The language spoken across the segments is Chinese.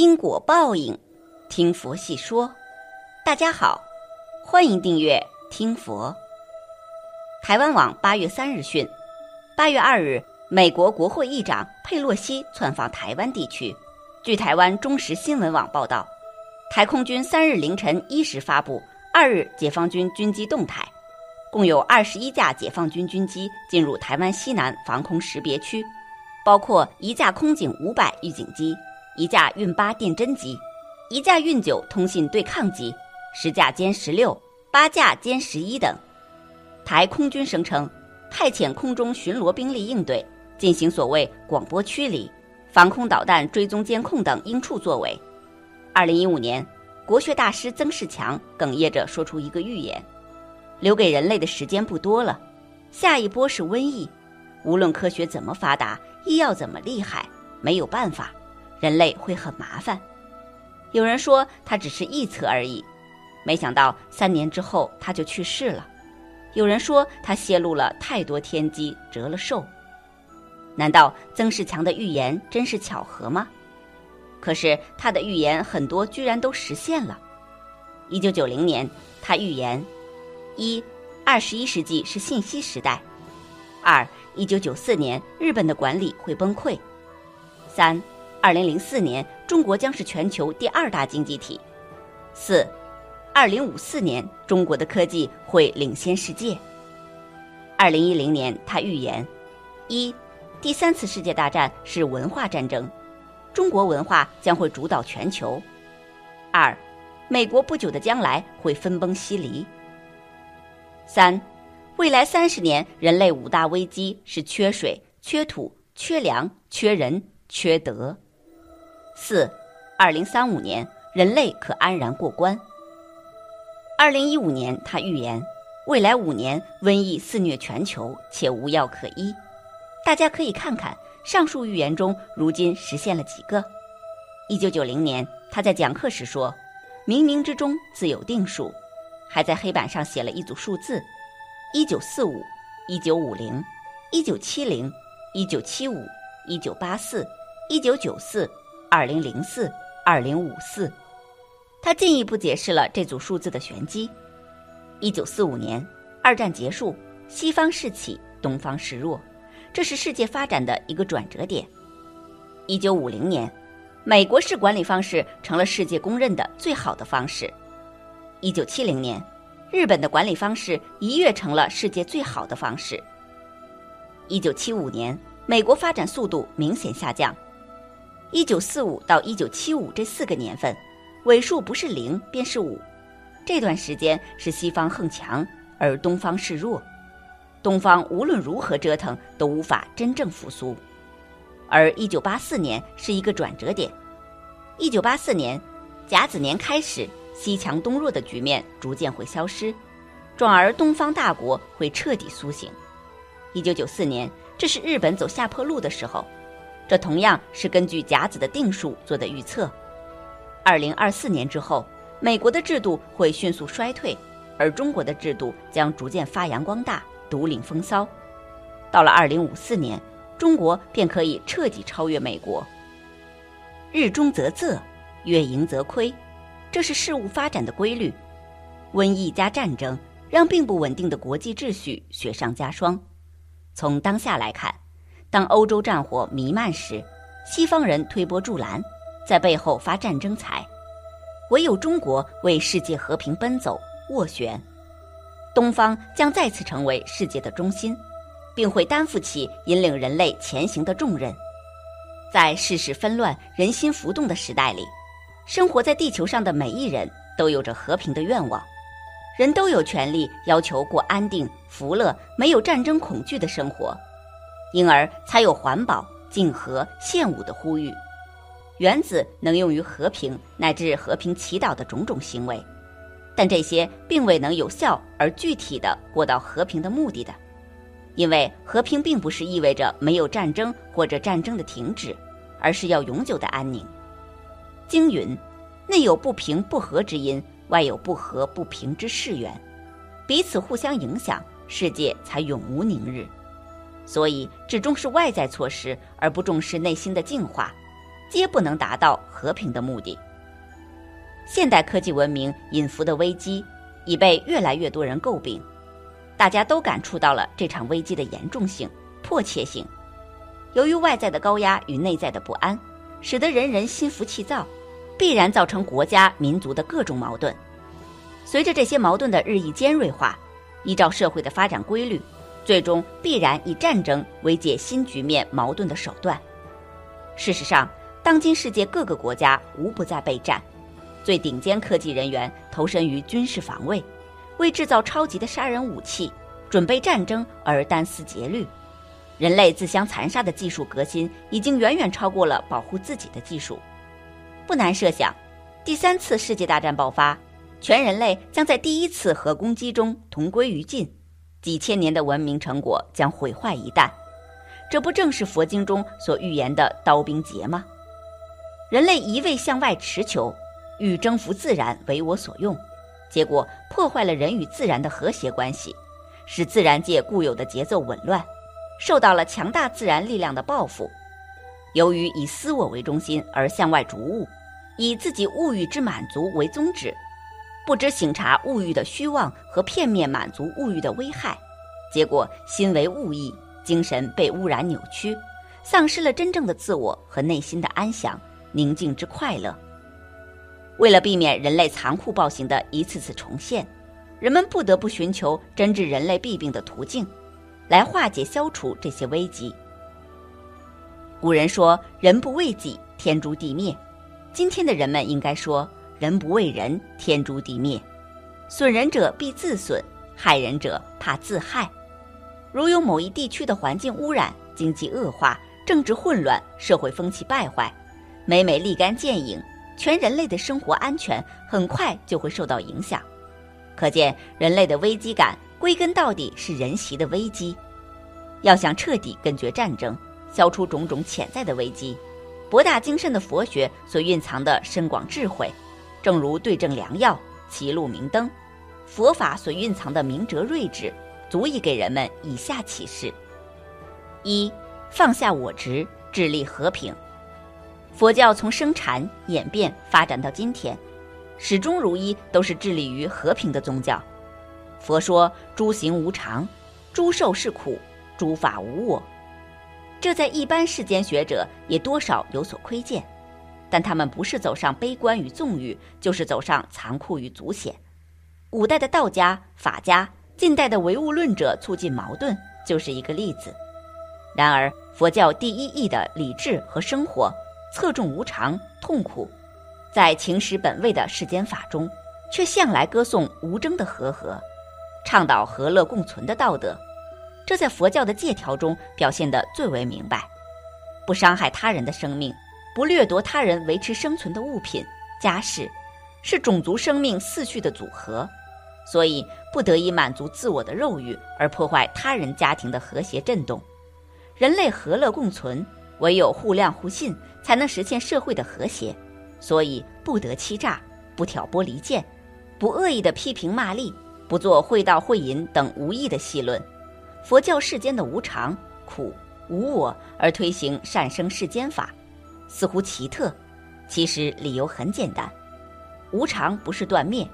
因果报应，听佛细说。大家好，欢迎订阅听佛。台湾网八月三日讯，八月二日，美国国会议长佩洛西窜访台湾地区。据台湾中时新闻网报道，台空军三日凌晨一时发布二日解放军军机动态，共有二十一架解放军军机进入台湾西南防空识别区，包括一架空警五百预警机。一架运八电侦机，一架运九通信对抗机，十架歼十六，八架歼十一等。台空军声称，派遣空中巡逻兵力应对，进行所谓广播驱离、防空导弹追踪监控等应处作为。二零一五年，国学大师曾仕强哽咽着说出一个预言：留给人类的时间不多了，下一波是瘟疫。无论科学怎么发达，医药怎么厉害，没有办法。人类会很麻烦。有人说他只是臆测而已，没想到三年之后他就去世了。有人说他泄露了太多天机，折了寿。难道曾仕强的预言真是巧合吗？可是他的预言很多居然都实现了。一九九零年，他预言：一，二十一世纪是信息时代；二，一九九四年日本的管理会崩溃；三。二零零四年，中国将是全球第二大经济体。四，二零五四年，中国的科技会领先世界。二零一零年，他预言：一，第三次世界大战是文化战争，中国文化将会主导全球。二，美国不久的将来会分崩析离。三，未来三十年，人类五大危机是缺水、缺土、缺粮、缺人、缺德。四，二零三五年人类可安然过关。二零一五年，他预言未来五年瘟疫肆虐全球，且无药可医。大家可以看看上述预言中，如今实现了几个？一九九零年，他在讲课时说：“冥冥之中自有定数。”还在黑板上写了一组数字：一九四五、一九五零、一九七零、一九七五、一九八四、一九九四。二零零四、二零五四，他进一步解释了这组数字的玄机。一九四五年，二战结束，西方势起，东方示弱，这是世界发展的一个转折点。一九五零年，美国式管理方式成了世界公认的最好的方式。一九七零年，日本的管理方式一跃成了世界最好的方式。一九七五年，美国发展速度明显下降。一九四五到一九七五这四个年份，尾数不是零便是五，这段时间是西方横强，而东方示弱，东方无论如何折腾都无法真正复苏。而一九八四年是一个转折点，一九八四年甲子年开始，西强东弱的局面逐渐会消失，转而东方大国会彻底苏醒。一九九四年，这是日本走下坡路的时候。这同样是根据甲子的定数做的预测。二零二四年之后，美国的制度会迅速衰退，而中国的制度将逐渐发扬光大，独领风骚。到了二零五四年，中国便可以彻底超越美国。日中则仄，月盈则亏，这是事物发展的规律。瘟疫加战争，让并不稳定的国际秩序雪上加霜。从当下来看。当欧洲战火弥漫时，西方人推波助澜，在背后发战争财；唯有中国为世界和平奔走斡旋，东方将再次成为世界的中心，并会担负起引领人类前行的重任。在世事纷乱、人心浮动的时代里，生活在地球上的每一人都有着和平的愿望，人都有权利要求过安定、福乐、没有战争恐惧的生活。因而才有环保、竞和、献武的呼吁。原子能用于和平乃至和平祈祷的种种行为，但这些并未能有效而具体的过到和平的目的的。因为和平并不是意味着没有战争或者战争的停止，而是要永久的安宁。经云：内有不平不和之因，外有不和不平之事源，彼此互相影响，世界才永无宁日。所以，只重视外在措施，而不重视内心的净化，皆不能达到和平的目的。现代科技文明引伏的危机已被越来越多人诟病，大家都感触到了这场危机的严重性、迫切性。由于外在的高压与内在的不安，使得人人心浮气躁，必然造成国家民族的各种矛盾。随着这些矛盾的日益尖锐化，依照社会的发展规律，最终必然以战争为解新局面矛盾的手段。事实上，当今世界各个国家无不在备战。最顶尖科技人员投身于军事防卫，为制造超级的杀人武器、准备战争而殚思竭虑。人类自相残杀的技术革新已经远远超过了保护自己的技术。不难设想，第三次世界大战爆发，全人类将在第一次核攻击中同归于尽，几千年的文明成果将毁坏一旦。这不正是佛经中所预言的刀兵劫吗？人类一味向外持求。欲征服自然为我所用，结果破坏了人与自然的和谐关系，使自然界固有的节奏紊乱，受到了强大自然力量的报复。由于以私我为中心而向外逐物，以自己物欲之满足为宗旨，不知醒察物欲的虚妄和片面满足物欲的危害，结果心为物役，精神被污染扭曲，丧失了真正的自我和内心的安详、宁静之快乐。为了避免人类残酷暴行的一次次重现，人们不得不寻求针治人类弊病的途径，来化解、消除这些危机。古人说：“人不为己，天诛地灭。”今天的人们应该说：“人不为人，天诛地灭。”损人者必自损，害人者怕自害。如有某一地区的环境污染、经济恶化、政治混乱、社会风气败坏，每每立竿见影。全人类的生活安全很快就会受到影响，可见人类的危机感归根到底是人习的危机。要想彻底根绝战争，消除种种潜在的危机，博大精深的佛学所蕴藏的深广智慧，正如对症良药、歧路明灯，佛法所蕴藏的明哲睿智，足以给人们以下启示：一、放下我执，致力和平。佛教从生禅演变发展到今天，始终如一，都是致力于和平的宗教。佛说诸行无常，诸受是苦，诸法无我。这在一般世间学者也多少有所窥见，但他们不是走上悲观与纵欲，就是走上残酷与足险。古代的道家、法家，近代的唯物论者促进矛盾，就是一个例子。然而，佛教第一义的理智和生活。侧重无常、痛苦，在情实本位的世间法中，却向来歌颂无争的和合，倡导和乐共存的道德。这在佛教的戒条中表现得最为明白：不伤害他人的生命，不掠夺他人维持生存的物品、家事，是种族生命四序的组合。所以，不得以满足自我的肉欲而破坏他人家庭的和谐震动。人类和乐共存。唯有互谅互信，才能实现社会的和谐。所以不得欺诈，不挑拨离间，不恶意的批评骂詈，不做会道会淫等无益的戏论。佛教世间的无常、苦、无我，而推行善生世间法，似乎奇特。其实理由很简单：无常不是断灭，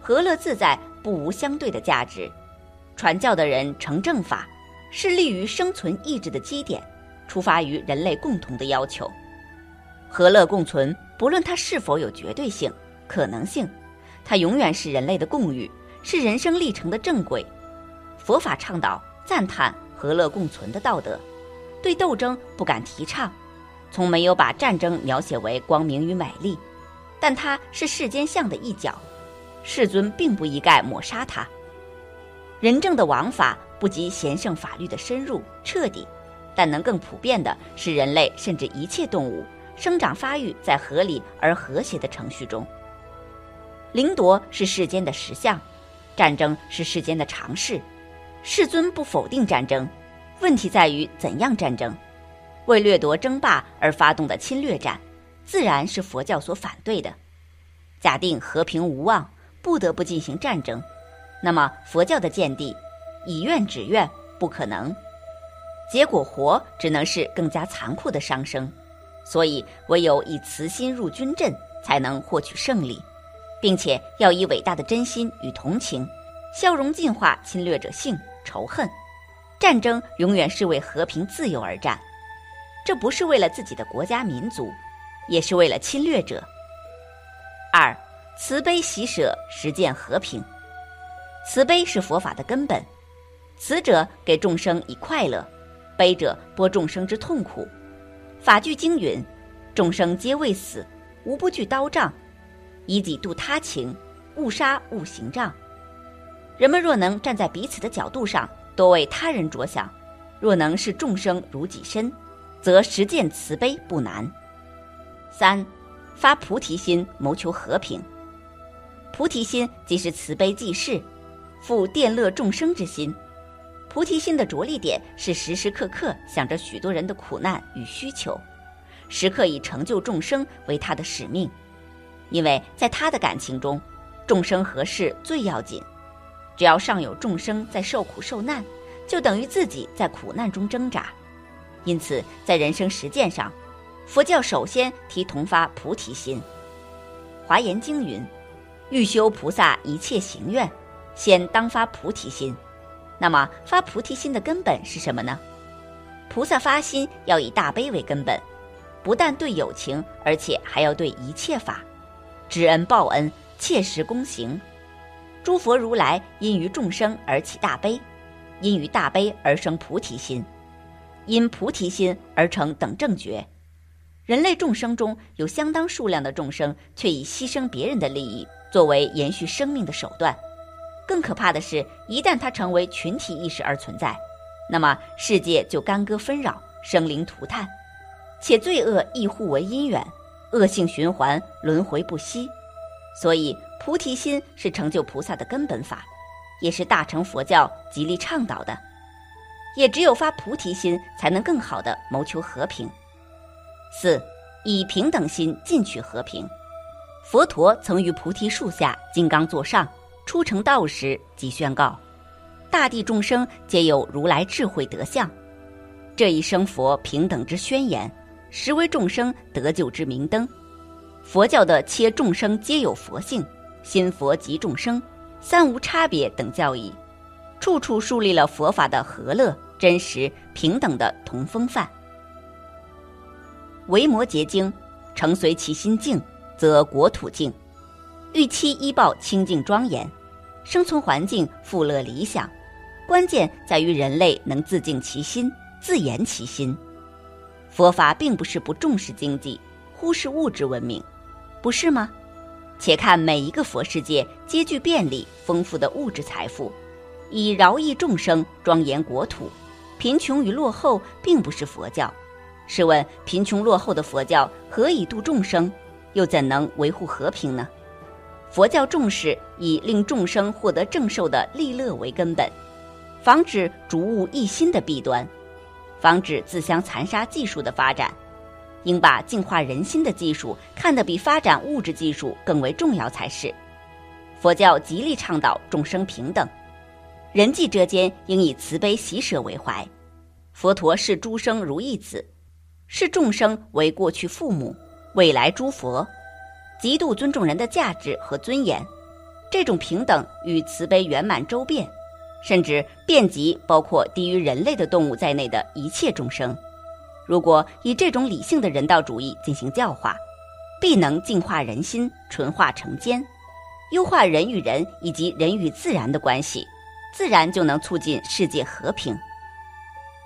和乐自在不无相对的价值。传教的人成正法，是利于生存意志的基点。出发于人类共同的要求，和乐共存，不论它是否有绝对性、可能性，它永远是人类的共欲，是人生历程的正轨。佛法倡导、赞叹和乐共存的道德，对斗争不敢提倡，从没有把战争描写为光明与美丽，但它是世间相的一角，世尊并不一概抹杀它。仁政的王法不及贤圣法律的深入彻底。但能更普遍的是，人类甚至一切动物生长发育在合理而和谐的程序中。凌夺是世间的实相，战争是世间的常事。世尊不否定战争，问题在于怎样战争。为掠夺争霸而发动的侵略战，自然是佛教所反对的。假定和平无望，不得不进行战争，那么佛教的见地，以怨止怨，不可能。结果，活只能是更加残酷的伤生，所以唯有以慈心入军阵，才能获取胜利，并且要以伟大的真心与同情，消融进化侵略者性仇恨。战争永远是为和平自由而战，这不是为了自己的国家民族，也是为了侵略者。二，慈悲喜舍，实践和平。慈悲是佛法的根本，慈者给众生以快乐，悲者拨众生之痛苦。法句经云：“众生皆未死，无不惧刀杖。以己度他情，勿杀勿行杖。”人们若能站在彼此的角度上，多为他人着想，若能视众生如己身，则实践慈悲不难。三。发菩提心，谋求和平。菩提心即是慈悲济世、复电乐众生之心。菩提心的着力点是时时刻刻想着许多人的苦难与需求，时刻以成就众生为他的使命。因为在他的感情中，众生何事最要紧？只要尚有众生在受苦受难，就等于自己在苦难中挣扎。因此，在人生实践上。佛教首先提同发菩提心，《华严经》云：“欲修菩萨一切行愿，先当发菩提心。”那么，发菩提心的根本是什么呢？菩萨发心要以大悲为根本，不但对有情，而且还要对一切法，知恩报恩，切实躬行。诸佛如来因于众生而起大悲，因于大悲而生菩提心，因菩提心而成等正觉。人类众生中有相当数量的众生，却以牺牲别人的利益作为延续生命的手段。更可怕的是，一旦它成为群体意识而存在，那么世界就干戈纷扰，生灵涂炭，且罪恶亦互为因缘，恶性循环，轮回不息。所以，菩提心是成就菩萨的根本法，也是大乘佛教极力倡导的。也只有发菩提心，才能更好的谋求和平。四，以平等心进取和平。佛陀曾于菩提树下金刚座上初成道时，即宣告：大地众生皆有如来智慧德相。这一生佛平等之宣言，实为众生得救之明灯。佛教的切众生皆有佛性，心佛即众生，三无差别等教义，处处树立了佛法的和乐、真实、平等的同风范。维摩诘经，诚随其心静，则国土静；欲期医报清净庄严，生存环境富乐理想。关键在于人类能自净其心，自言其心。佛法并不是不重视经济，忽视物质文明，不是吗？且看每一个佛世界皆具便利丰富的物质财富，以饶益众生，庄严国土。贫穷与落后并不是佛教。试问，贫穷落后的佛教何以度众生，又怎能维护和平呢？佛教重视以令众生获得正受的利乐为根本，防止逐物一心的弊端，防止自相残杀技术的发展，应把净化人心的技术看得比发展物质技术更为重要才是。佛教极力倡导众生平等，人际之间应以慈悲喜舍为怀。佛陀视诸生如一子。视众生为过去父母、未来诸佛，极度尊重人的价值和尊严。这种平等与慈悲圆满周遍，甚至遍及包括低于人类的动物在内的一切众生。如果以这种理性的人道主义进行教化，必能净化人心，纯化成间，优化人与人以及人与自然的关系，自然就能促进世界和平。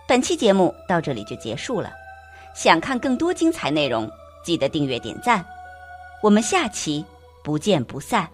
本期节目到这里就结束了。想看更多精彩内容，记得订阅点赞，我们下期不见不散。